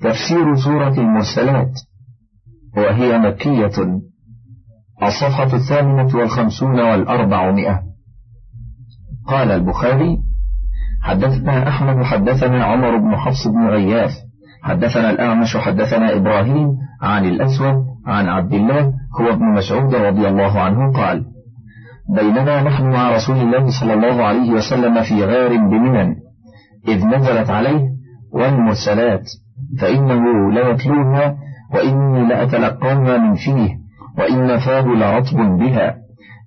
تفسير سورة المرسلات وهي مكية الصفحة الثامنة والخمسون والأربعمائة. قال البخاري حدثنا أحمد حدثنا عمر بن حفص بن غياث حدثنا الأعمش حدثنا إبراهيم عن الأسود عن عبد الله هو ابن مسعود رضي الله عنه قال بينما نحن مع رسول الله صلى الله عليه وسلم في غار بمنن إذ نزلت عليه والمرسلات. فإنه ليتلوها وإني لأتلقاها من فيه وإن فاه لرطب بها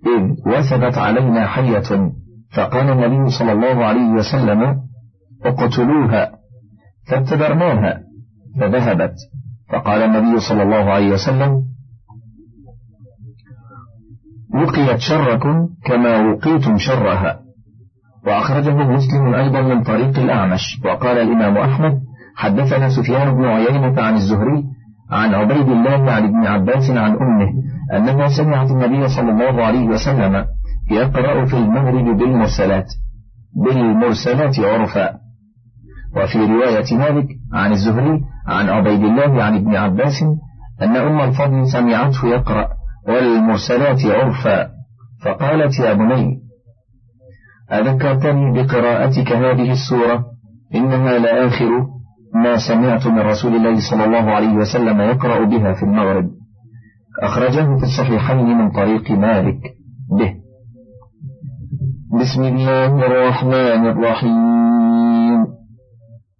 إذ وثبت علينا حية فقال النبي صلى الله عليه وسلم اقتلوها. فابتدرناها فذهبت فقال النبي صلى الله عليه وسلم وقيت شركم كما وقيتم شرها. وأخرجه مسلم أيضا من طريق الأعمش وقال الإمام أحمد حدثنا سفيان بن عيينة عن الزهري عن عبيد الله عن ابن عباس عن أمه أنها سمعت النبي صلى الله عليه وسلم يقرأ في المغرب بالمرسلات بالمرسلات عرفا. وفي رواية مالك عن الزهري عن عبيد الله عن ابن عباس أن أم الفضل سمعته يقرأ والمرسلات عرفا. فقالت يا بني أذكرتني بقراءتك هذه السورة؟ إنها لآخر ما سمعت من رسول الله صلى الله عليه وسلم يقرأ بها في المغرب. أخرجه في الصحيحين من طريق مالك. به. بسم الله الرحمن الرحيم.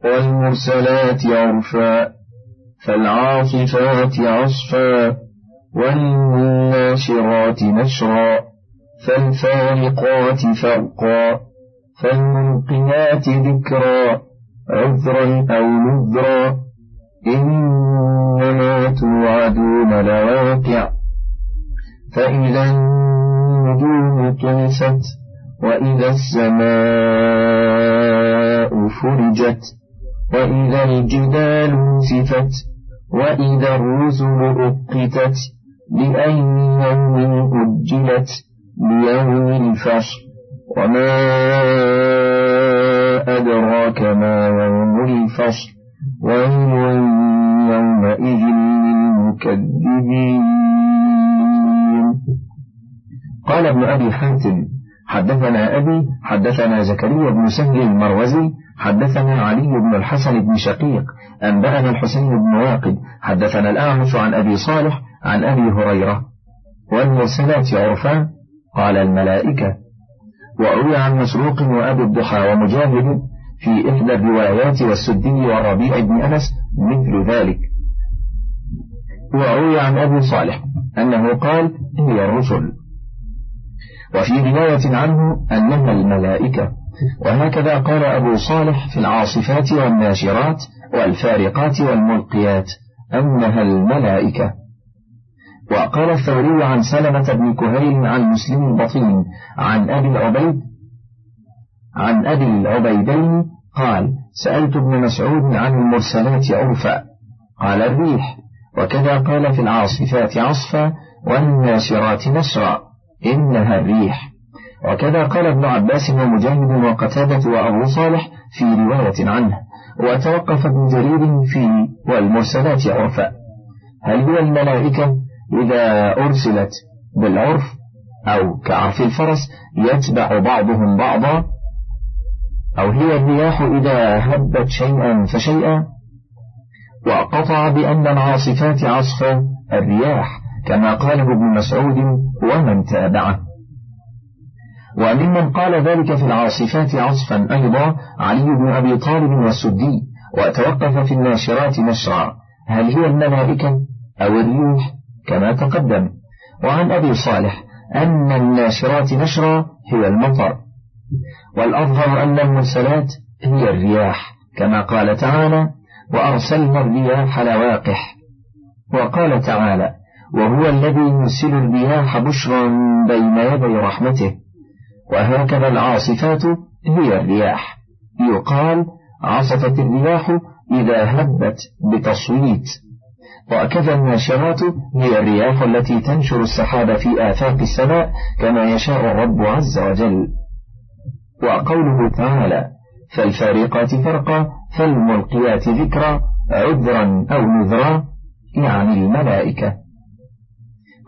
والمرسلات عرفا فالعاصفات عصفا والناشرات نشرا فالفارقات فرقا فالملقيات ذكرا. عذرا أو نذرا إنما توعدون لواقع. فإذا النجوم طمست وإذا السماء فرجت وإذا الجبال نسفت وإذا الرسل أقتت لأي يوم أجلت؟ ليوم الفصل. وما أدراك ما يوم الفصل ويل يومئذ للمكذبين. قال ابن أبي حاتم حدثنا أبي حدثنا زكريا بن سهل المروزي حدثنا علي بن الحسن بن شقيق أنبأنا الحسين بن واقد حدثنا الأعمش عن أبي صالح عن أبي هريرة. والمرسلات عرفان قال الملائكة وروي عن مسروق وأبي الضحى ومجاهد في إحدى الروايات والسدي والربيع بن أنس مثل ذلك. وروي عن أبي صالح أنه قال هي الرسل. وفي رواية عنه أنها الملائكة. وهكذا قال أبو صالح في العاصفات والناشرات والفارقات والملقيات أنها الملائكة. وقال الثوري عن سلمة بن كهيل عن مسلم البطين عن أبي العبيد عن أبي العبيدين قال سألت ابن مسعود عن المرسلات عرفا. قال الريح. وكذا قال في العاصفات عصفا والناشرات نشرا. إنها الريح. وكذا قال ابن عباس ومجاهد وقتادة وأبو صالح في رواية عنه. وتوقف ابن جرير في والمرسلات عرفا. هل هي الملائكة؟ إذا أرسلت بالعرف أو كعرف الفرس يتبع بعضهم بعضا أو هي الرياح إذا هبت شيئا فشيئا وقطع بأن العاصفات عصفا الرياح كما قاله ابن مسعود ومن تابعه. وممن قال ذلك في العاصفات عصفا أيضا علي بن أبي طالب والسدي وتوقف في الناشرات نشرا. هل هي الملائكة أو الريح كما تقدم. وعن أبي صالح أن الناشرات نشرا هي المطر. والأظهر أن المرسلات هي الرياح كما قال تعالى وأرسلنا الرياح لواقح. وقال تعالى وهو الذي يرسل الرياح بشرا بين يدي رحمته. وهكذا العاصفات هي الرياح. يقال عصفت الرياح إذا هبت بتصويت. وكذا الناشرات هي الرياح التي تنشر السحاب في آفاق السماء كما يشاء الرب عز وجل. وقوله تعالى فالفارقات فرقا فالملقيات ذكرا عذرا أو نذرا يعني الملائكة.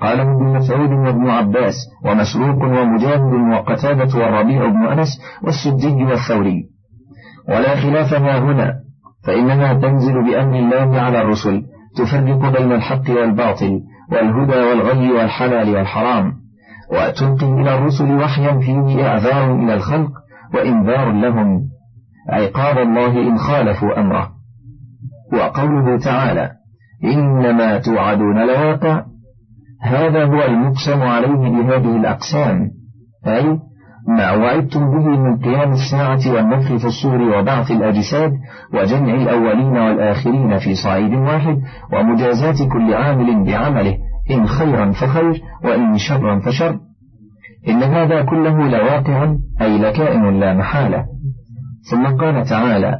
قاله ابن مسعود وابن عباس ومسروق ومجاهد وقتادة والربيع بن أنس والسدي والثوري ولا خلاف ما هنا فإنها تنزل بأمر الله على الرسل تفرق بين الحق والباطل والهدى والغي والحلال والحرام وتلقي إلى الرسل وحيا فيه إعذار إلى الخلق وإنذار لهم عقاب الله إن خالفوا أمره. وقوله تعالى إنما توعدون لواقع هذا هو المقسم عليه بهذه الأقسام أي ما وعدتم به من قيام الساعة والنفخ في الصور وبعث الأجساد وجمع الأولين والآخرين في صعيد واحد ومجازات كل عامل بعمله إن خيرا فخير وإن شرا فشر. إن هذا كله لواقع أي لكائن لا محالة. ثم قال تعالى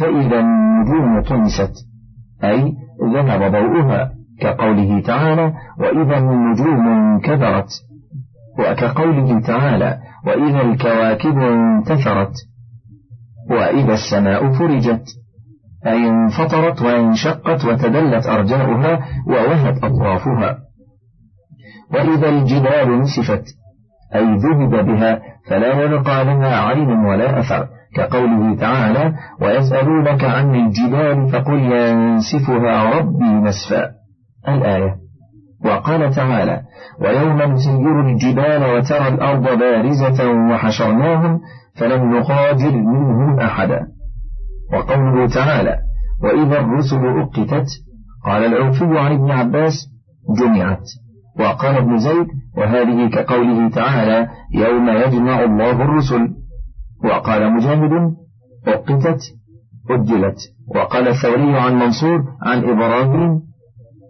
فإذا النجوم طمست أي ذهب ضوءها كقوله تعالى وإذا النجوم انكدرت. وكقوله تعالى وإذا الكواكب انتثرت وإذا السماء فرجت أي انفطرت وانشقت وتدلت أرجاؤها ووهت أطرافها. وإذا الجبال نسفت أي ذهب بها فلا يبقى لها عين ولا أثر كقوله تعالى ويسألونك عن الجبال فقل ينسفها ربي نسفا. الآية. وقال تعالى ويوم نسير الجبال وترى الأرض بارزة وحشرناهم فلم نغادر منهم أحدا. وقوله تعالى وإذا الرسل أقتت قال العوفي عن ابن عباس جمعت. وقال ابن زيد وهذه كقوله تعالى يوم يجمع الله الرسل. وقال مجاهد أقتت أجلت. وقال الثوري عن منصور عن إبراهيم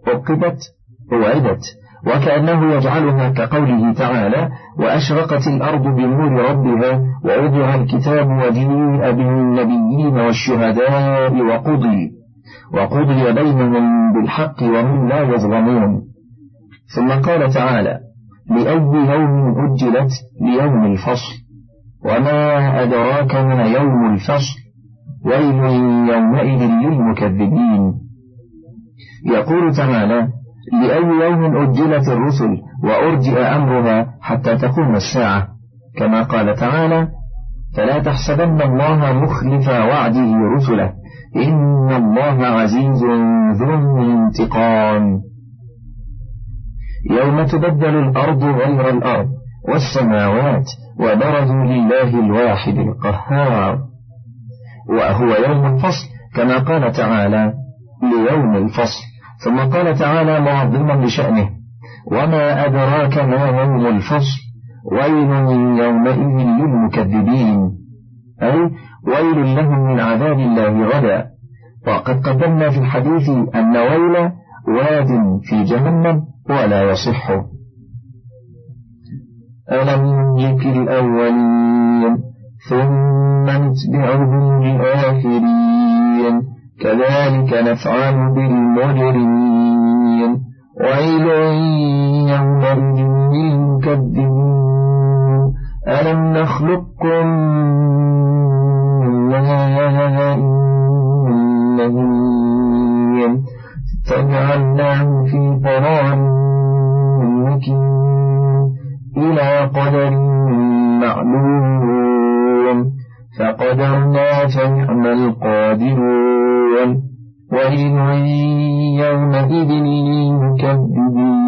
أقتت وعدت وكأنه يجعلها كقوله تعالى وأشرقت الأرض بنور ربها ووضع الكتاب وجيء بالنبيين والشهداء وقضي وقضي بينهم بالحق وهم لا يظلمون. ثم قال تعالى لأي يوم أجلت ليوم الفصل وما أدراك من يوم الفصل ويل يومئذ للمكذبين. يقول تعالى لأي يوم أجلت الرسل وأرجئ أمرها حتى تقوم الساعة. كما قال تعالى فلا تحسبن الله مخلف وعده رسله إن الله عزيز ذو انتقام. يوم تبدل الأرض غير الأرض والسماوات وبرزوا لله الواحد القهار. وهو يوم الفصل كما قال تعالى ليوم الفصل. ثم قال تعالى معظما لشأنه وما أدراك ما يوم الفصل؟ ويل يومئذ للمكذبين. أي ويل لهم من عذاب الله غدا. وقد قدمنا في الحديث أن ويل واد في جهنم ولا يصح. ألم يك الأولين ثم نتبعهم الآخرين؟ كذلك نفعل بالمجرمين. ويل يومئذ للمكذبين. ألم نخلقكم من فجعلناه في قرار مكين. إلى قدر معلوم. فقدرنا فنعم القادرون. ويل يومئذ للمكذبين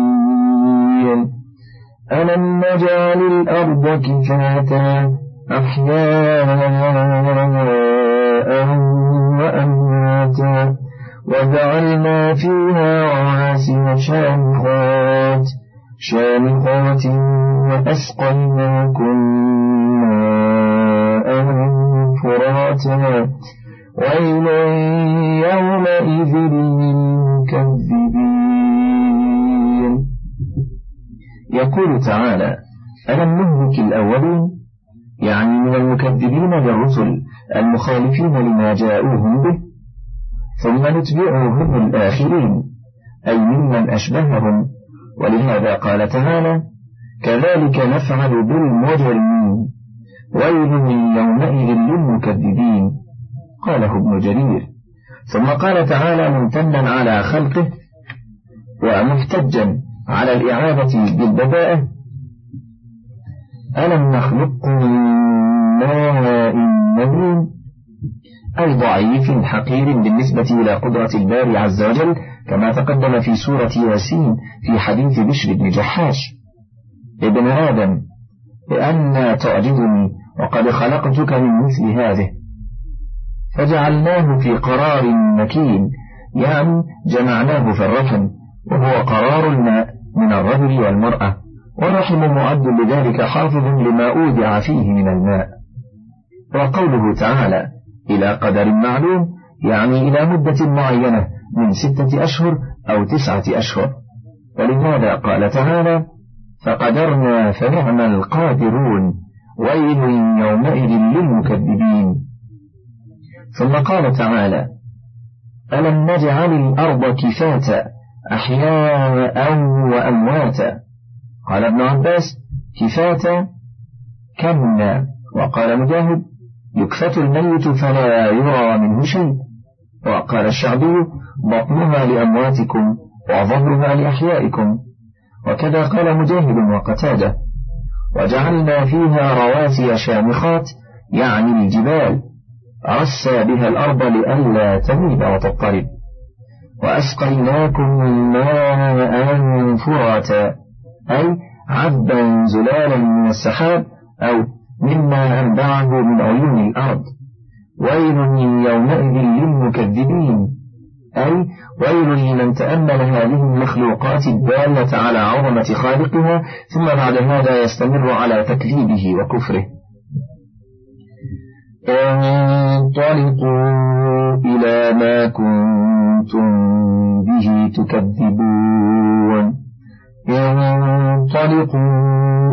ألم نجعل الأرض كفاتا أحياء وأمواتا وجعلنا فيها رواسي شامخات شامخات وأسقيناكم ماء فراتا ويل يومئذ للمكذبين. يقول تعالى ألم نهلك الأولين يعني من المكذبين للرسل المخالفين لما جاءوهم به. ثم نتبعهم الآخرين أي ممن أشبههم. ولهذا قال تعالى كذلك نفعل بالمجرمين. ويل يومئذ للمكذبين. قاله ابن جرير. ثم قال تعالى ممتنا على خلقه ومحتجا على الإعادة بالبداءة ألم نخلقكم من ماء مهين أي ضعيف حقير بالنسبة إلى قدرة الباري عز وجل كما تقدم في سورة ياسين في حديث بشر بن جحاش. ابن آدم لأن تعجبني وقد خلقتك من مثل هذه. فجعلناه في قرار مكين. يعني جمعناه في الرحم وهو قرار الماء من الرجل والمرأة. والرحم معد لذلك حافظ لما أودع فيه من الماء. وقوله تعالى إلى قدر معلوم يعني إلى مدة معينة من ستة أشهر أو تسعة أشهر. ولهذا قال تعالى فقدرنا فنعم القادرون. ويل يومئذ للمكذبين. ثم قال تعالى ألم نجعل الأرض كفاتا أحياء وأمواتا؟ قال ابن عباس كفاتا كمنا؟ وقال مجاهد يكفت الميت فلا يرى منه شيء. وقال الشعبي بطنها لأمواتكم وظهرها لأحيائكم. وكذا قال مجاهد وقتاده وجعلنا فيها رواسي شامخات يعني الجبال. عسى بها الأرض لئلا تميل وتضطرب. وأسقيناكم ماء فراتا أي عذبا زلالا من السحاب أو مما أنبعه من عيون الأرض. ويل يومئذ للمكذبين أي ويل لمن تأمل هذه المخلوقات الدالة على عظمة خالقها ثم بعد هذا يستمر على تكذيبه وكفره. انطلقوا إلى ما كنتم به تكذبون. انطلقوا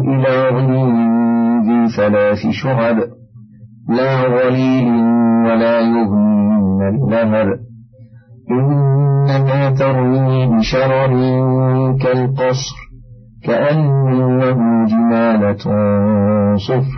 إلى ظل ذي ثلاث شعب لا ظليل ولا يغني من اللهب إنما ترمي بشرر كالقصر كأنه جمالة صفر.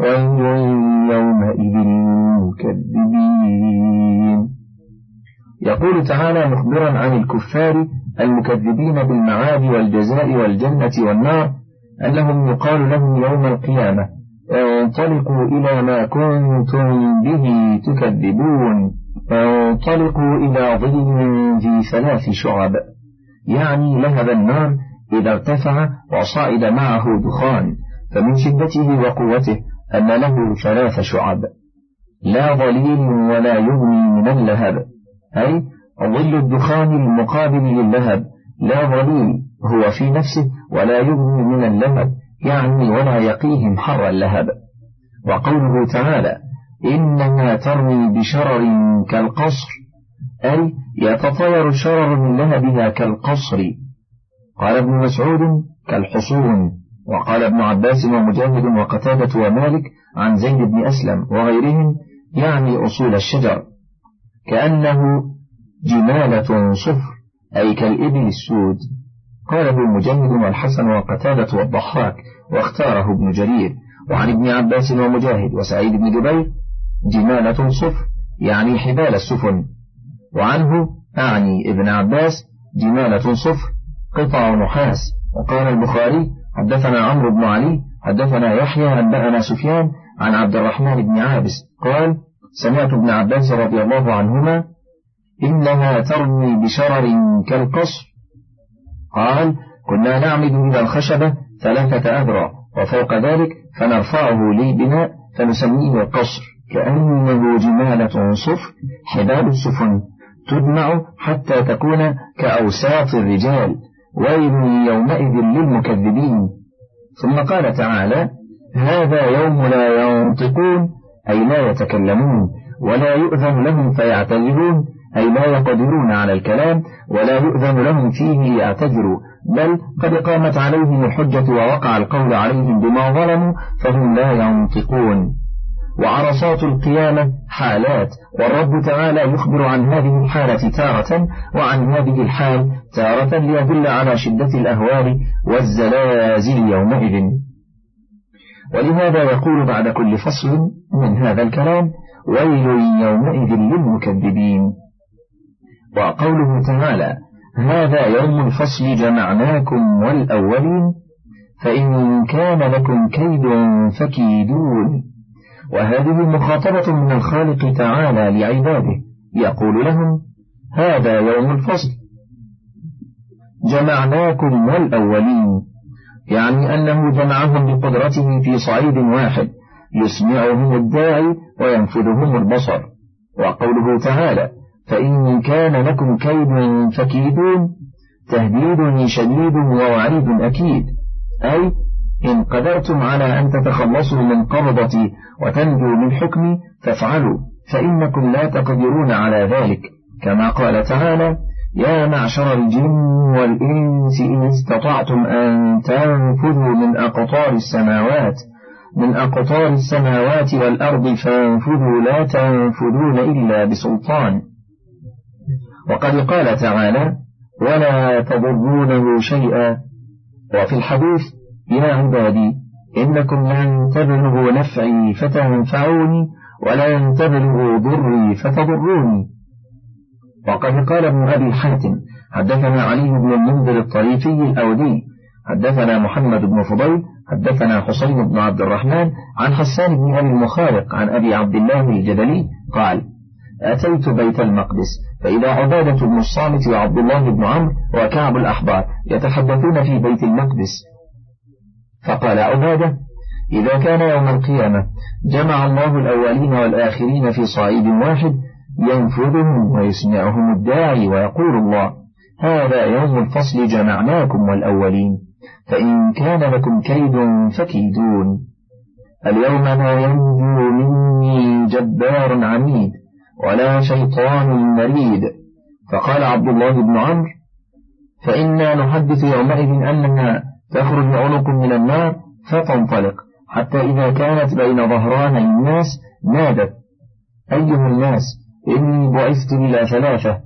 ويل يومئذ للمكذبين. يقول تعالى مخبرا عن الكفار المكذبين بالمعاد والجزاء والجنة والنار أنهم يقال لهم يوم القيامة أنطلقوا إلى ما كنتم به تكذبون فانطلقوا إلى ظل ذي ثلاث شعب يعني لهب النار إذا ارتفع وصعد معه دخان فمن شدته وقوته أن له ثلاث شعب لا ظليل ولا يغني من اللهب. أي ظل الدخان المقابل للهب لا ظليل هو في نفسه ولا يغني من اللهب يعني ولا يقيهم حر اللهب. وقوله تعالى إنها ترمي بشرر كالقصر أي يتطاير الشرر من لهبها كالقصر. قال ابن مسعود كالحصون. وقال ابن عباس ومجاهد وقتادة ومالك عن زيد بن أسلم وغيرهم يعني أصول الشجر كأنه جمالة صفر أي كالإبل السود. قاله مجاهد والحسن وقتادة والضحاك واختاره ابن جرير. وعن ابن عباس ومجاهد وسعيد بن جبير جمالة صفر يعني حبال السفن. وعنه أعني ابن عباس جمالة صفر قطع نحاس. وقال البخاري حدثنا عمرو بن علي حدثنا يحيى أنبأنا سفيان عن عبد الرحمن بن عابس قال سمعت ابن عباس رضي الله عنهما إنها ترمي بشرر كالقصر. قال كنا نعمد إلى الخشبة ثلاثة أذرع وفوق ذلك فنرفعه للبناء فنسميه القصر كأنه جمالة صفر حبال السفن تجمع حتى تكون كأوساط الرجال. ويل يومئذ للمكذبين. ثم قال تعالى هذا يوم لا ينطقون أي لا يتكلمون ولا يؤذن لهم فيعتذرون أي لا يقدرون على الكلام ولا يؤذن لهم فيه ليعتذروا. بل قد قامت عليهم الحجة ووقع القول عليهم بما ظلموا فهم لا ينطقون. وعرصات القيامة حالات. والرب تعالى يخبر عن هذه الحالة تارة وعن هذه الحال تارة ليدل على شدة الأهوال والزلازل يومئذ. ولهذا يقول بعد كل فصل من هذا الكلام ويل يومئذ للمكذبين وقوله تعالى هذا يوم الفصل جمعناكم والأولين فإن كان لكم كيد فكيدون وهذه مخاطبة من الخالق تعالى لعباده. يقول لهم هذا يوم الفصل. جمعناكم والأولين. يعني أنه جمعهم بقدرته في صعيد واحد يسمعهم الداعي وينفذهم البصر. وقوله تعالى فإن كان لكم كيد فكيدون. تهديد شديد ووعيد أكيد. أي إن قدرتم على أن تتخلصوا من قبضتي وتنجوا من حكمي فافعلوا فإنكم لا تقدرون على ذلك. كما قال تعالى يا معشر الجن والإنس إن استطعتم أن تنفذوا من أقطار السماوات من أقطار السماوات والأرض فانفذوا لا تنفذون إلا بسلطان. وقد قال تعالى ولا تضرونه شيئا. وفي الحديث يا عبادي إنكم لن تبلغوا نفعي فتنفعوني ولن تبلغوا ضري فتضروني. وقد قال ابن أبي حاتم حدثنا علي بن المنذر الطريفي الأودي حدثنا محمد بن فضيل حدثنا حسين بن عبد الرحمن عن حسان بن أبي المخارق عن أبي عبد الله الجبلي قال أتيت بيت المقدس فإذا عبادة بن الصامت وعبد الله بن عمرو وكعب الأحبار يتحدثون في بيت المقدس. فقال عبادة إذا كان يوم القيامة جمع الله الأولين والآخرين في صعيد واحد ينفذهم ويسمعهم الداعي ويقول الله هذا يوم الفصل جمعناكم والأولين فإن كان لكم كيد فكيدون. اليوم ما ينجو مني جبار عنيد ولا شيطان مريد. فقال عبد الله بن عمرو فإنا نحدث يومئذ أننا تخرج عنق من النار فتنطلق. حتى إذا كانت بين ظهراني الناس نادت. أيها الناس إني بعثت إلى ثلاثة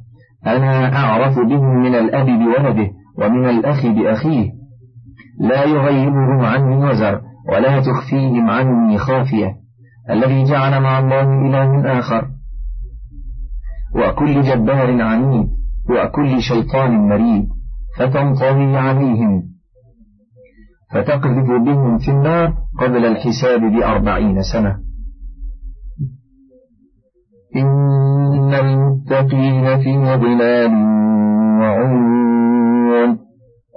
أنا أعرف بهم من الأب بولده ومن الأخ بأخيه. لا يغيبهم عني وزر ولا تخفيهم عني خافية. الذي جعل مع الله إله آخر. وكل جبار عنيد وكل شيطان مريد. فتنطوي عليهم. فتقذف بهم في النار قبل الحساب بأربعين سنة. إن المتقين في ظلال وعيون.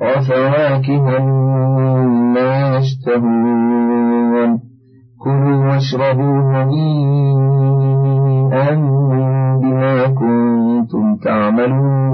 وفواكه مما يشتهون. كلوا واشربوا هنيئا بما كنتم تعملون.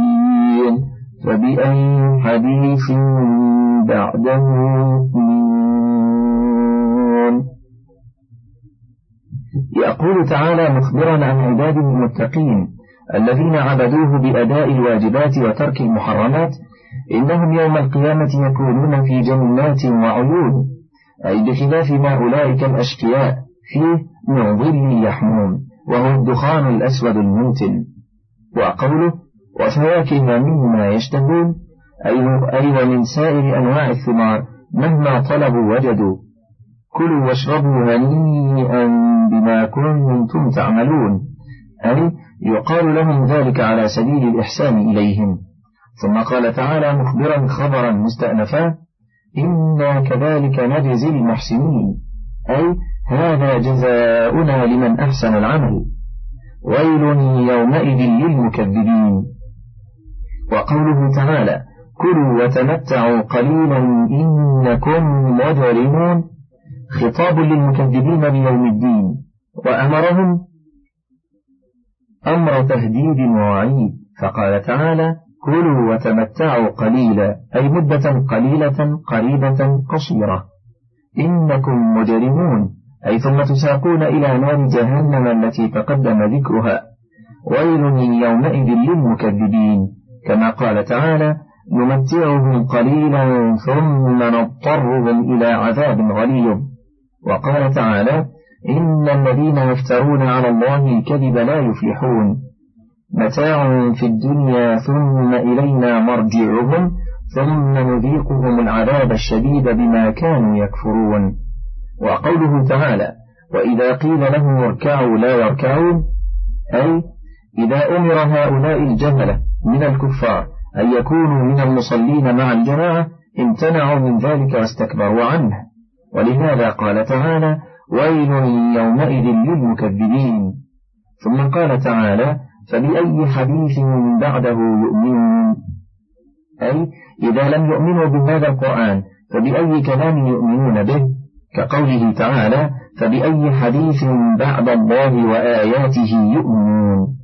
فبأي حديث بعده يؤمنون. يقول تعالى مخبرا عن عباده المتقين الذين عبدوه بأداء الواجبات وترك المحرمات إنهم يوم القيامة يكونون في جنات وعيون أي بخلاف ما أولئك الأشقياء فيه من ظل يحمون وهو الدخان الأسود المنتن وقوله وفواكه مما يشتهون أي ومن سائر أنواع الثمار مهما طلبوا وجدوا. كلوا واشربوا هنيئا بما كنتم تعملون. أي يقال لهم ذلك على سبيل الإحسان إليهم. ثم قال تعالى مخبرا خبرا مستأنفا إنا كذلك نجزي المحسنين. أي هذا جزاؤنا لمن أحسن العمل. ويل يومئذ للمكذبين. وقوله تعالى كلوا وتمتعوا قليلا إنكم مجرمون. خطاب للمكذبين بيوم الدين وأمرهم أمر تهديد ووعيد فقال تعالى كلوا وتمتعوا قليلا أي مدة قليلة قريبة قصيرة. إنكم مجرمون. أي ثم تساقون إلى نار جهنم التي تقدم ذكرها. ويل يومئذ للمكذبين. كما قال تعالى نمتعهم قليلا ثم نضطرهم إلى عذاب غليظ وقال تعالى إن الذين يفترون على الله الكذب لا يفلحون متاع في الدنيا ثم إلينا مرجعهم ثم نذيقهم العذاب الشديد بما كانوا يكفرون وقوله تعالى وإذا قيل لهم اركعوا لا يركعون أي إذا أمر هؤلاء الجهلة من الكفار أن يكونوا من المصلين مع الجماعة امتنعوا من ذلك واستكبروا عنه. ولهذا قال تعالى ويل يومئذ للمكذبين ثم قال تعالى فبأي حديث بعده يؤمنون؟ أي إذا لم يؤمنوا بهذا القرآن فبأي كلام يؤمنون به؟ كقوله تعالى فبأي حديث بعد الله وآياته يؤمنون؟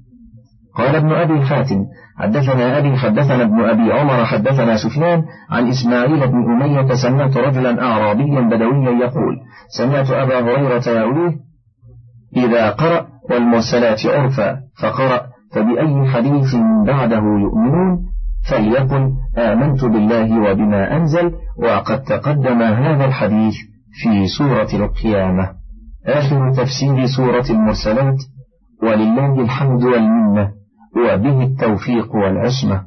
قال ابن أبي حاتم حدثنا أبي حدثنا ابن أبي عمر حدثنا سفيان عن إسماعيل بن أمية سمعت رجلا أعرابيا بدويا يقول سمعت أبا هريرة يرويه إذا قرأ والمرسلات عرفا فقرأ فبأي حديث بعده يؤمنون؟ فليقل آمنت بالله وبما أنزل وقد تقدم هذا الحديث في سورة القيامة. آخر تفسير سورة المرسلات ولله الحمد والمنة. وبه التوفيق والعصمة.